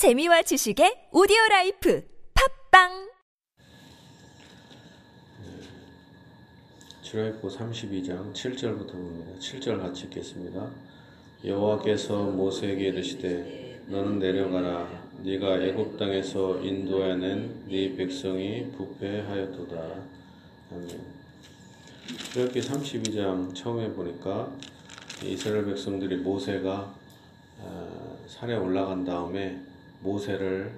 재미와 지식의 오디오 life 팟빵 출애굽기 32장 7절부터 봅니다. 7절 같이 읽겠습니다. 여호와께서 모세에게 이르시되 너는 내려가라 네가 애굽 땅에서 인도해 낸 네 백성이 부패하였도다. 아멘. 출애굽기 32장 처음에 보니까 이스라엘 백성들이 모세가 어, 산에 올라간 다음에 모세를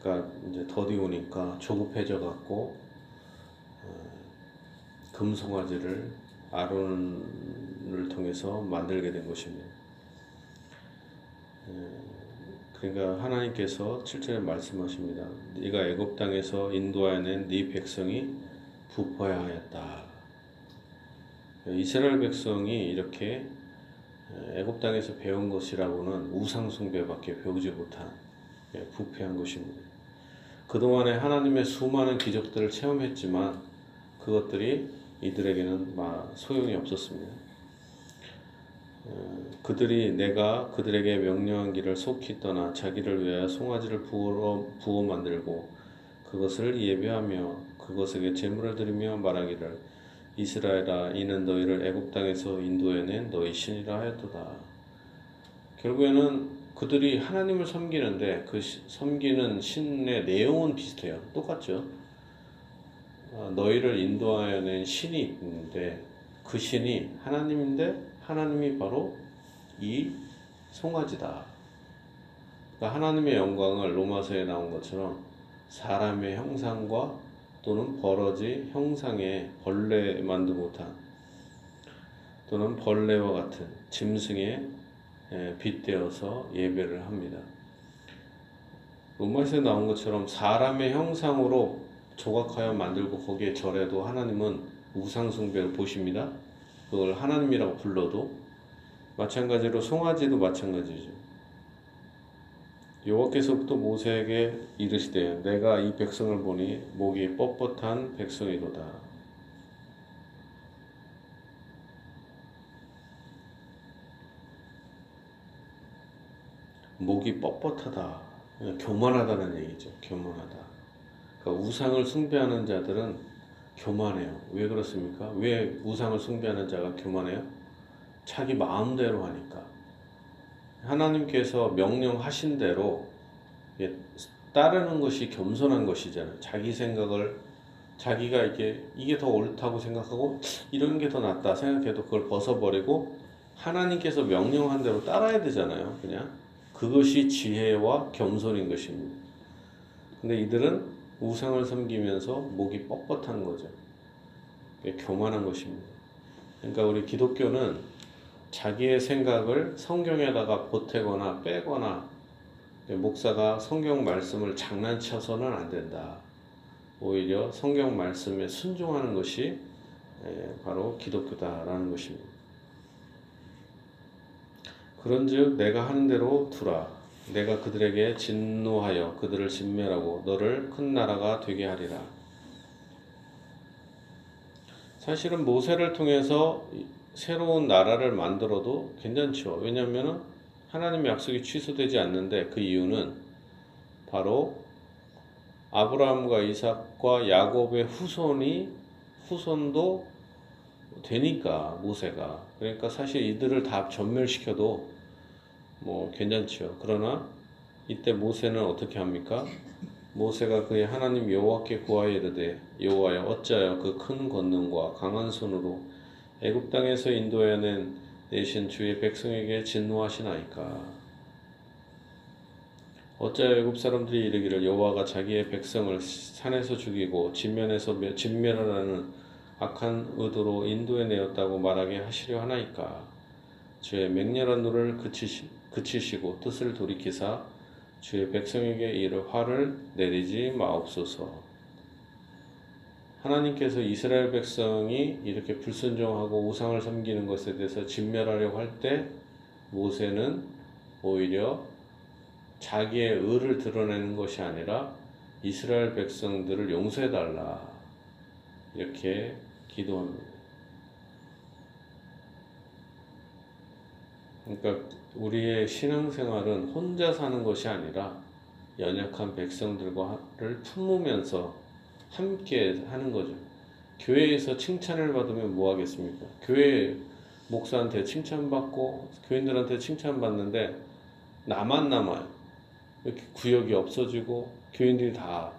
그러니까 이제 더디우니까 조급해져 갖고 금송아지를 아론을 통해서 만들게 된 것입니다. 그러니까 하나님께서 7절에 말씀하십니다. 네가 애굽 땅에서 인도하여낸 네 백성이 부패하였다. 이스라엘 백성이 이렇게 애굽 땅에서 배운 것이라고는 우상 숭배밖에 배우지 못한 부패한 것입니다. 그동안에 하나님의 수많은 기적들을 체험했지만 그것들이 이들에게는 소용이 없었습니다. 그들이 내가 그들에게 명령한 길을 속히 떠나 자기를 위하여 송아지를 부어, 부어 만들고 그것을 예배하며 그것에게 제물을 드리며 말하기를 이스라엘아 이는 너희를 애굽 땅에서 인도해낸 너희 신이라 하였도다. 결국에는 그들이 하나님을 섬기는데 그 섬기는 신의 내용은 비슷해요. 똑같죠. 너희를 인도하여낸 신이 있는데 그 신이 하나님인데 하나님이 바로 이 송아지다. 그러니까 하나님의 영광을 로마서에 나온 것처럼 사람의 형상과 또는 버러지 형상의 벌레만도 못한 또는 벌레와 같은 짐승에 빗대어서 예배를 합니다. 로마서에 나온 것처럼 사람의 형상으로 조각하여 만들고 거기에 절해도 하나님은 우상숭배를 보십니다. 그걸 하나님이라고 불러도 마찬가지로 송아지도 마찬가지죠. 여호와께서 또 모세에게 이르시되 내가 이 백성을 보니 목이 뻣뻣한 백성이로다. 목이 뻣뻣하다. 교만하다는 얘기죠. 교만하다. 그러니까 우상을 숭배하는 자들은 교만해요. 왜 그렇습니까? 왜 우상을 숭배하는 자가 교만해요? 자기 마음대로 하니까. 하나님께서 명령하신 대로 따르는 것이 겸손한 것이잖아요. 자기 생각을 자기가 이게 이게 더 옳다고 생각하고 이런 게 더 낫다 생각해도 그걸 벗어버리고 하나님께서 명령한 대로 따라야 되잖아요. 그냥 그것이 지혜와 겸손인 것입니다. 근데 이들은 우상을 섬기면서 목이 뻣뻣한 거죠. 교만한 것입니다. 그러니까 우리 기독교는 자기의 생각을 성경에다가 보태거나 빼거나 목사가 성경 말씀을 장난쳐서는 안 된다. 오히려 성경 말씀에 순종하는 것이 바로 기독교다라는 것입니다. 그런즉 내가 하는 대로 두라. 내가 그들에게 진노하여 그들을 진멸하고 너를 큰 나라가 되게 하리라. 사실은 모세를 통해서 새로운 나라를 만들어도 괜찮죠. 왜냐하면 하나님의 약속이 취소되지 않는데 그 이유는 바로 아브라함과 이삭과 야곱의 후손이 후손도 되니까 모세가 그러니까 사실 이들을 다 전멸시켜도 뭐 괜찮죠. 그러나 이때 모세는 어떻게 합니까? 모세가 그의 하나님 여호와께 구하여 이르되 여호와여 어찌하여 그 큰 권능과 강한 손으로 애굽 땅에서 인도해낸 내신 주의 백성에게 진노하시나이까 어찌하여 애굽 사람들이 이르기를 여호와가 자기의 백성을 산에서 죽이고 지면에서 진멸하려는 악한 의도로 인도해 내었다고 말하게 하시려 하나이까 주의 맹렬한 노를 그치시, 그치시고 뜻을 돌이키사 주의 백성에게 이를 화를 내리지 마옵소서. 하나님께서 이스라엘 백성이 이렇게 불순종하고 우상을 섬기는 것에 대해서 진멸하려고 할 때 모세는 오히려 자기의 의를 드러내는 것이 아니라 이스라엘 백성들을 용서해달라. 이렇게 기도합니다. 그러니까 우리의 신앙생활은 혼자 사는 것이 아니라 연약한 백성들과를 품으면서 함께 하는 거죠. 교회에서 칭찬을 받으면 뭐 하겠습니까? 교회 목사한테 칭찬받고 교인들한테 칭찬받는데 나만 남아요. 이렇게 구역이 없어지고 교인들이 다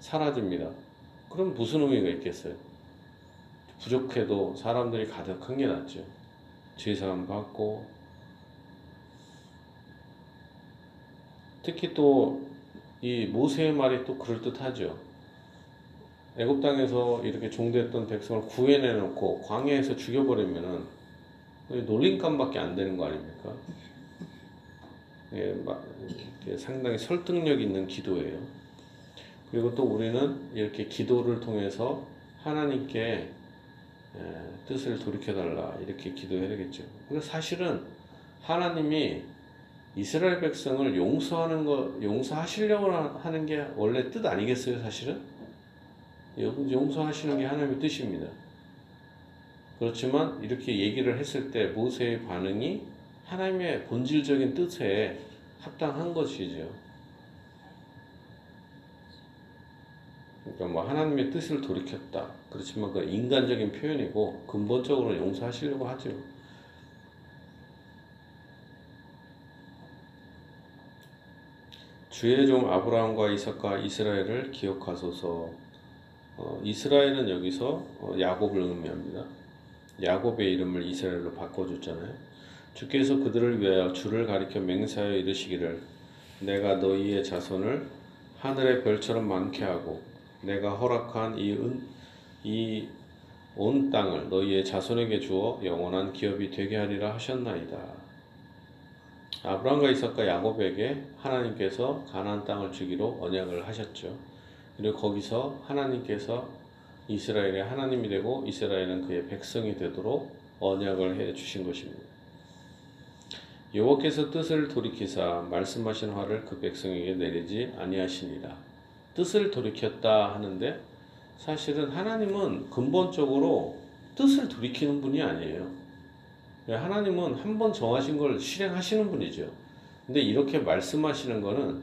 사라집니다. 그럼 무슨 의미가 있겠어요? 부족해도 사람들이 가득한 게 낫죠. 제사함 받고 특히 또 이 모세의 말이 또 그럴듯하죠. 애굽 땅에서 이렇게 종됐던 백성을 구해내 놓고 광야에서 죽여버리면은 놀림감밖에 안 되는 거 아닙니까? 예, 상당히 설득력 있는 기도예요. 그리고 또 우리는 이렇게 기도를 통해서 하나님께 뜻을 돌이켜달라 이렇게 기도해야 되겠죠. 사실은 하나님이 이스라엘 백성을 용서하는 거 용서하시려고 하는 게 원래 뜻 아니겠어요, 사실은? 용서하시는 게 하나님의 뜻입니다. 그렇지만 이렇게 얘기를 했을 때 모세의 반응이 하나님의 본질적인 뜻에 합당한 것이죠. 그러니까 뭐 하나님의 뜻을 돌이켰다. 그렇지만 그 인간적인 표현이고 근본적으로 용서하시려고 하죠. 주의 종 아브라함과 이삭과 이스라엘을 기억하소서. 어, 이스라엘은 여기서 어, 야곱을 의미합니다. 야곱의 이름을 이스라엘로 바꿔줬잖아요. 주께서 그들을 위하여 주를 가리켜 맹세하여 이르시기를 내가 너희의 자손을 하늘의 별처럼 많게 하고 내가 허락한 이온 땅을 너희의 자손에게 주어 영원한 기업이 되게 하리라 하셨나이다. 아브라함과 이삭과 야곱에게 하나님께서 가나안 땅을 주기로 언약을 하셨죠. 그리고 거기서 하나님께서 이스라엘의 하나님이 되고 이스라엘은 그의 백성이 되도록 언약을 해 주신 것입니다. 여호와께서 뜻을 돌이키사 말씀하신 화를 그 백성에게 내리지 아니하시니라. 뜻을 돌이켰다 하는데 사실은 하나님은 근본적으로 뜻을 돌이키는 분이 아니에요. 하나님은 한 번 정하신 걸 실행하시는 분이죠. 근데 이렇게 말씀하시는 거는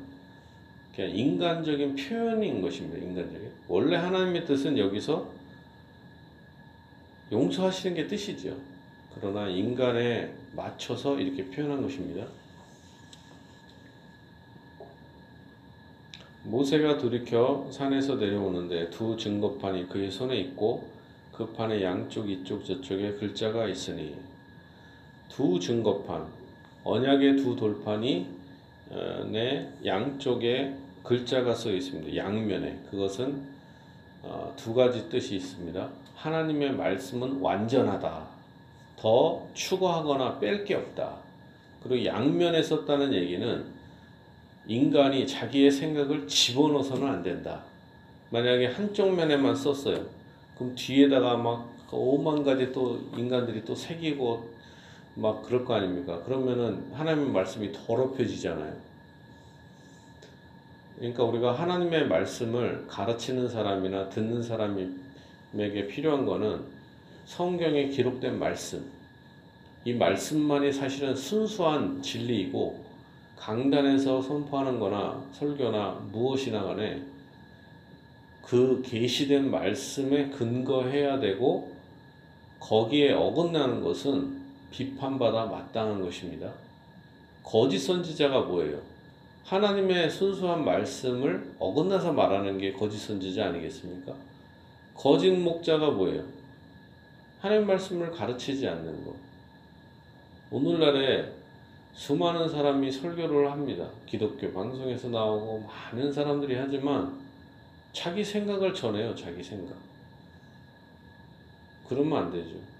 그냥 인간적인 표현인 것입니다. 인간적인. 원래 하나님의 뜻은 여기서 용서하시는 게 뜻이죠. 그러나 인간에 맞춰서 이렇게 표현한 것입니다. 모세가 돌이켜 산에서 내려오는데 두 증거판이 그의 손에 있고 그 판의 양쪽 이쪽 저쪽에 글자가 있으니 두 증거판 언약의 두 돌판이 어, 내 양쪽에 글자가 써 있습니다. 양면에 그것은 어, 두 가지 뜻이 있습니다. 하나님의 말씀은 완전하다. 더 추가하거나 뺄 게 없다. 그리고 양면에 썼다는 얘기는 인간이 자기의 생각을 집어넣어서는 안 된다. 만약에 한쪽 면에만 썼어요. 그럼 뒤에다가 막 오만 가지 또 인간들이 또 새기고 막 그럴 거 아닙니까? 그러면은 하나님의 말씀이 더럽혀지잖아요. 그러니까 우리가 하나님의 말씀을 가르치는 사람이나 듣는 사람에게 필요한 거는 성경에 기록된 말씀. 이 말씀만이 사실은 순수한 진리이고 강단에서 선포하는 거나 설교나 무엇이나 간에 그 계시된 말씀에 근거해야 되고 거기에 어긋나는 것은 비판받아 마땅한 것입니다. 거짓 선지자가 뭐예요? 하나님의 순수한 말씀을 어긋나서 말하는 게 거짓 선지자 아니겠습니까? 거짓 목자가 뭐예요? 하나님 말씀을 가르치지 않는 것. 오늘날에 수많은 사람이 설교를 합니다. 기독교 방송에서 나오고 많은 사람들이 하지만 자기 생각을 전해요. 자기 생각. 그러면 안 되죠.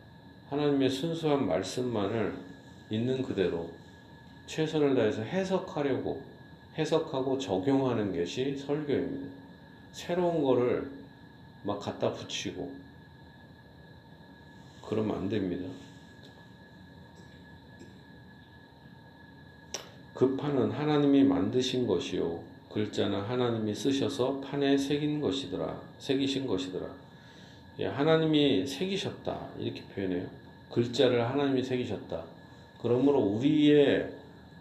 하나님의 순수한 말씀만을 있는 그대로 최선을 다해서 해석하려고 해석하고 적용하는 것이 설교입니다. 새로운 거를 막 갖다 붙이고 그러면 안 됩니다. 그 판은 하나님이 만드신 것이요 글자는 하나님이 쓰셔서 판에 새긴 것이더라 새기신 것이더라 예, 하나님이 새기셨다 이렇게 표현해요. 글자를 하나님이 새기셨다. 그러므로 우리의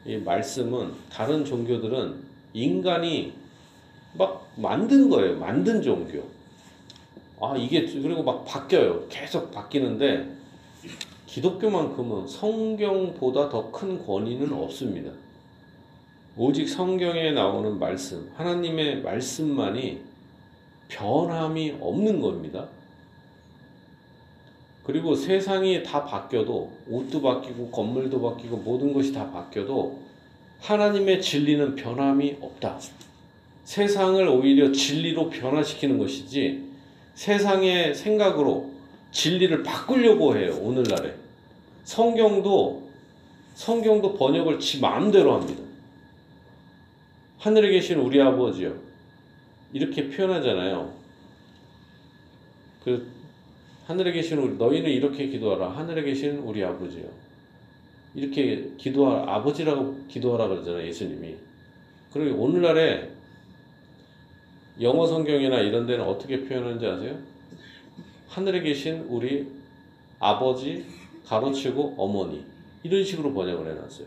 이 말씀은 다른 종교들은 인간이 막 만든 거예요. 만든 종교. 아, 이게 그리고 막 바뀌어요. 계속 바뀌는데 기독교만큼은 성경보다 더 큰 권위는 없습니다. 오직 성경에 나오는 말씀, 하나님의 말씀만이 변함이 없는 겁니다. 그리고 세상이 다 바뀌어도 옷도 바뀌고 건물도 바뀌고 모든 것이 다 바뀌어도 하나님의 진리는 변함이 없다. 세상을 오히려 진리로 변화시키는 것이지 세상의 생각으로 진리를 바꾸려고 해요. 오늘날에. 성경도 성경도 번역을 지 마음대로 합니다. 하늘에 계신 우리 아버지요. 이렇게 표현하잖아요. 그 하늘에 계신 우리 너희는 이렇게 기도하라. 하늘에 계신 우리 아버지요. 이렇게 기도하 아버지라고 기도하라 그러잖아요. 예수님이. 그리고 오늘날에 영어 성경이나 이런 데는 어떻게 표현하는지 아세요? 하늘에 계신 우리 아버지 가로치고 어머니 이런 식으로 번역을 해놨어요.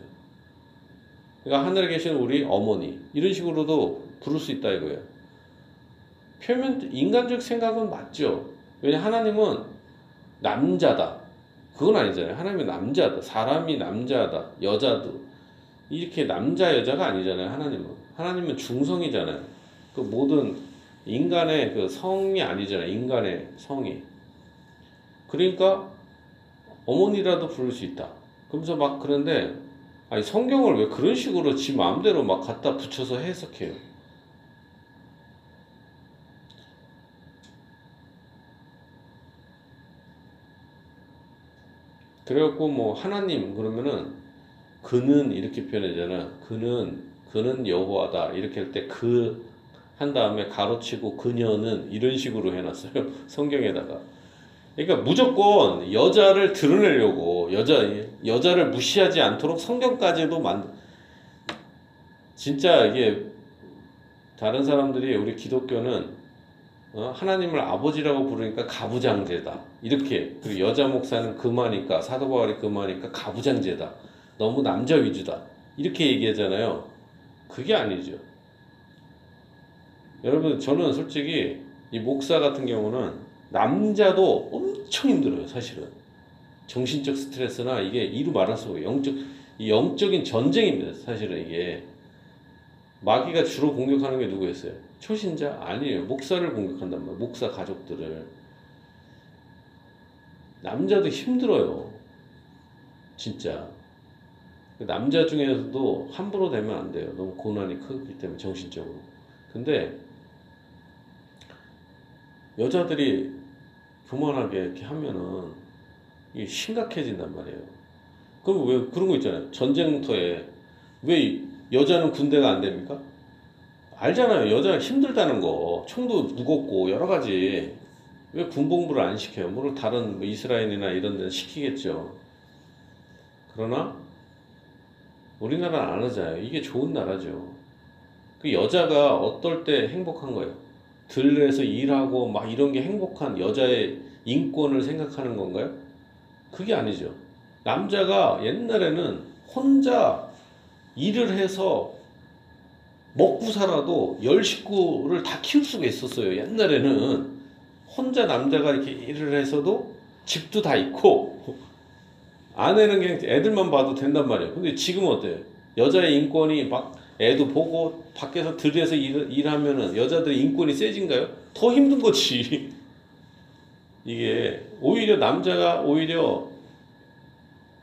그러니까 하늘에 계신 우리 어머니 이런 식으로도 부를 수 있다 이거예요. 표면 인간적 생각은 맞죠. 왜냐 하나님은 남자다. 그건 아니잖아요. 하나님은 남자다. 사람이 남자다. 여자도 이렇게 남자 여자가 아니잖아요. 하나님은 하나님은 중성이잖아요. 그 모든 인간의 그 성이 아니잖아요. 인간의 성이. 그러니까 어머니라도 부를 수 있다. 그러면서 막 그런데 아니 성경을 왜 그런 식으로 지 마음대로 막 갖다 붙여서 해석해요. 그래갖고 뭐 하나님 그러면은 그는 이렇게 표현하잖아. 그는 그는 여호와다 이렇게 할 때 그 한 다음에 가로치고 그녀는 이런 식으로 해놨어요. 성경에다가. 그러니까 무조건 여자를 드러내려고 여자 여자를 무시하지 않도록 성경까지도 만 진짜 이게 다른 사람들이 우리 기독교는 어? 하나님을 아버지라고 부르니까 가부장제다 이렇게 그리고 여자 목사는 금하니까 사도 바울이 금하니까 가부장제다 너무 남자 위주다 이렇게 얘기하잖아요 그게 아니죠 여러분 저는 솔직히 이 목사 같은 경우는 남자도 엄청 힘들어요, 사실은. 정신적 스트레스나 이게 이루 말할 수 없어요. 영적, 이 영적인 전쟁입니다, 사실은 이게. 마귀가 주로 공격하는 게 누구였어요? 초신자? 아니에요. 목사를 공격한단 말이에요. 목사 가족들을. 남자도 힘들어요. 진짜. 남자 중에서도 함부로 되면 안 돼요. 너무 고난이 크기 때문에, 정신적으로. 근데, 여자들이 교만하게 이렇게 하면은 이게 심각해진단 말이에요. 그럼 왜 그런 거 있잖아요. 전쟁터에 왜 여자는 군대가 안 됩니까? 알잖아요. 여자가 힘들다는 거. 총도 무겁고 여러 가지. 왜 군복무를 안 시켜요? 물론 다른 뭐 이스라엘이나 이런 데는 시키겠죠. 그러나 우리나라는 안 하잖아요. 이게 좋은 나라죠. 그 여자가 어떨 때 행복한 거예요? 들에서 일하고 막 이런 게 행복한 여자의 인권을 생각하는 건가요? 그게 아니죠. 남자가 옛날에는 혼자 일을 해서 먹고 살아도 열 식구를 다 키울 수가 있었어요. 옛날에는 혼자 남자가 이렇게 일을 해서도 집도 다 있고 아내는 그냥 애들만 봐도 된단 말이에요. 근데 지금 어때요? 여자의 인권이 막 애도 보고 밖에서 들에서 일, 일하면은 여자들의 인권이 세진가요? 더 힘든 거지. 이게 오히려 남자가 오히려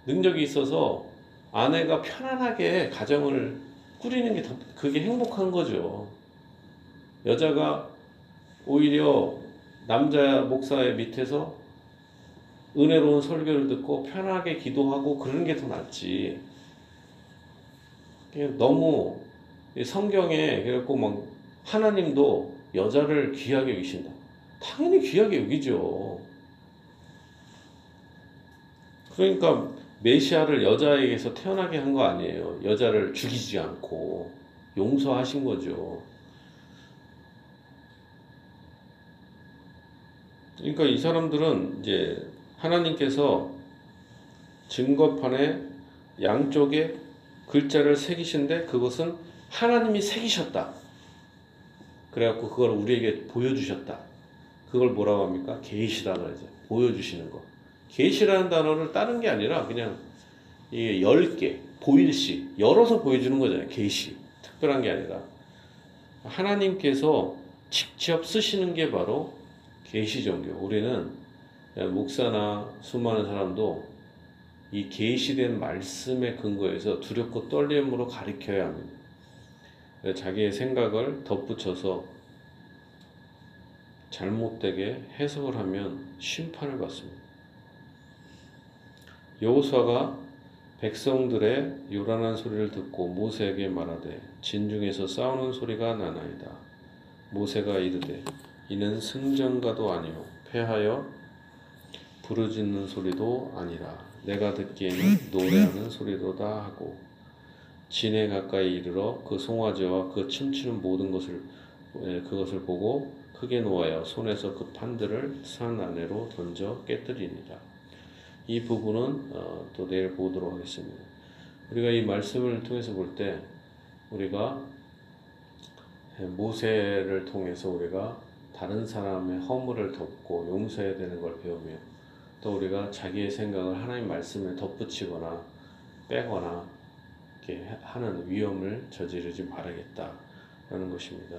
능력이 있어서 아내가 편안하게 가정을 꾸리는 게더 그게 행복한 거죠. 여자가 오히려 남자 목사의 밑에서 은혜로운 설교를 듣고 편하게 기도하고 그러는 게더 낫지. 너무 성경에 그래갖고 막 하나님도 여자를 귀하게 여기신다. 당연히 귀하게 여기죠. 그러니까 메시아를 여자에게서 태어나게 한 거 아니에요. 여자를 죽이지 않고 용서하신 거죠. 그러니까 이 사람들은 이제 하나님께서 증거판에 양쪽에 글자를 새기신데 그것은 하나님이 새기셨다. 그래갖고 그걸 우리에게 보여주셨다. 그걸 뭐라고 합니까? 계시다 그러죠. 보여주시는 거. 계시라는 단어를 다른 게 아니라 그냥 이게 열 개, 보일시, 열어서 보여주는 거잖아요. 계시. 특별한 게 아니라 하나님께서 직접 쓰시는 게 바로 계시 종교. 우리는 목사나 수많은 사람도 이 계시된 말씀의 근거에서 두렵고 떨림으로 가리켜야 합니다. 자기의 생각을 덧붙여서 잘못되게 해석을 하면 심판을 받습니다. 여호수아가 백성들의 요란한 소리를 듣고 모세에게 말하되 진중에서 싸우는 소리가 나나이다. 모세가 이르되 이는 승전가도 아니요 패하여 부르짖는 소리도 아니라 내가 듣기에는 노래하는 소리로다 하고 진에 가까이 이르러 그 송아지와 그 춤추는 모든 것을 에, 그것을 보고 크게 놓아여 손에서 그 판들을 산 안으로 던져 깨뜨리니라. 이 부분은 어, 또 내일 보도록 하겠습니다. 우리가 이 말씀을 통해서 볼 때 우리가 모세를 통해서 우리가 다른 사람의 허물을 덮고 용서해야 되는 걸 배우며 또 우리가 자기의 생각을 하나님 말씀에 덧붙이거나 빼거나 이렇게 하는 위험을 저지르지 말아야겠다라는 것입니다.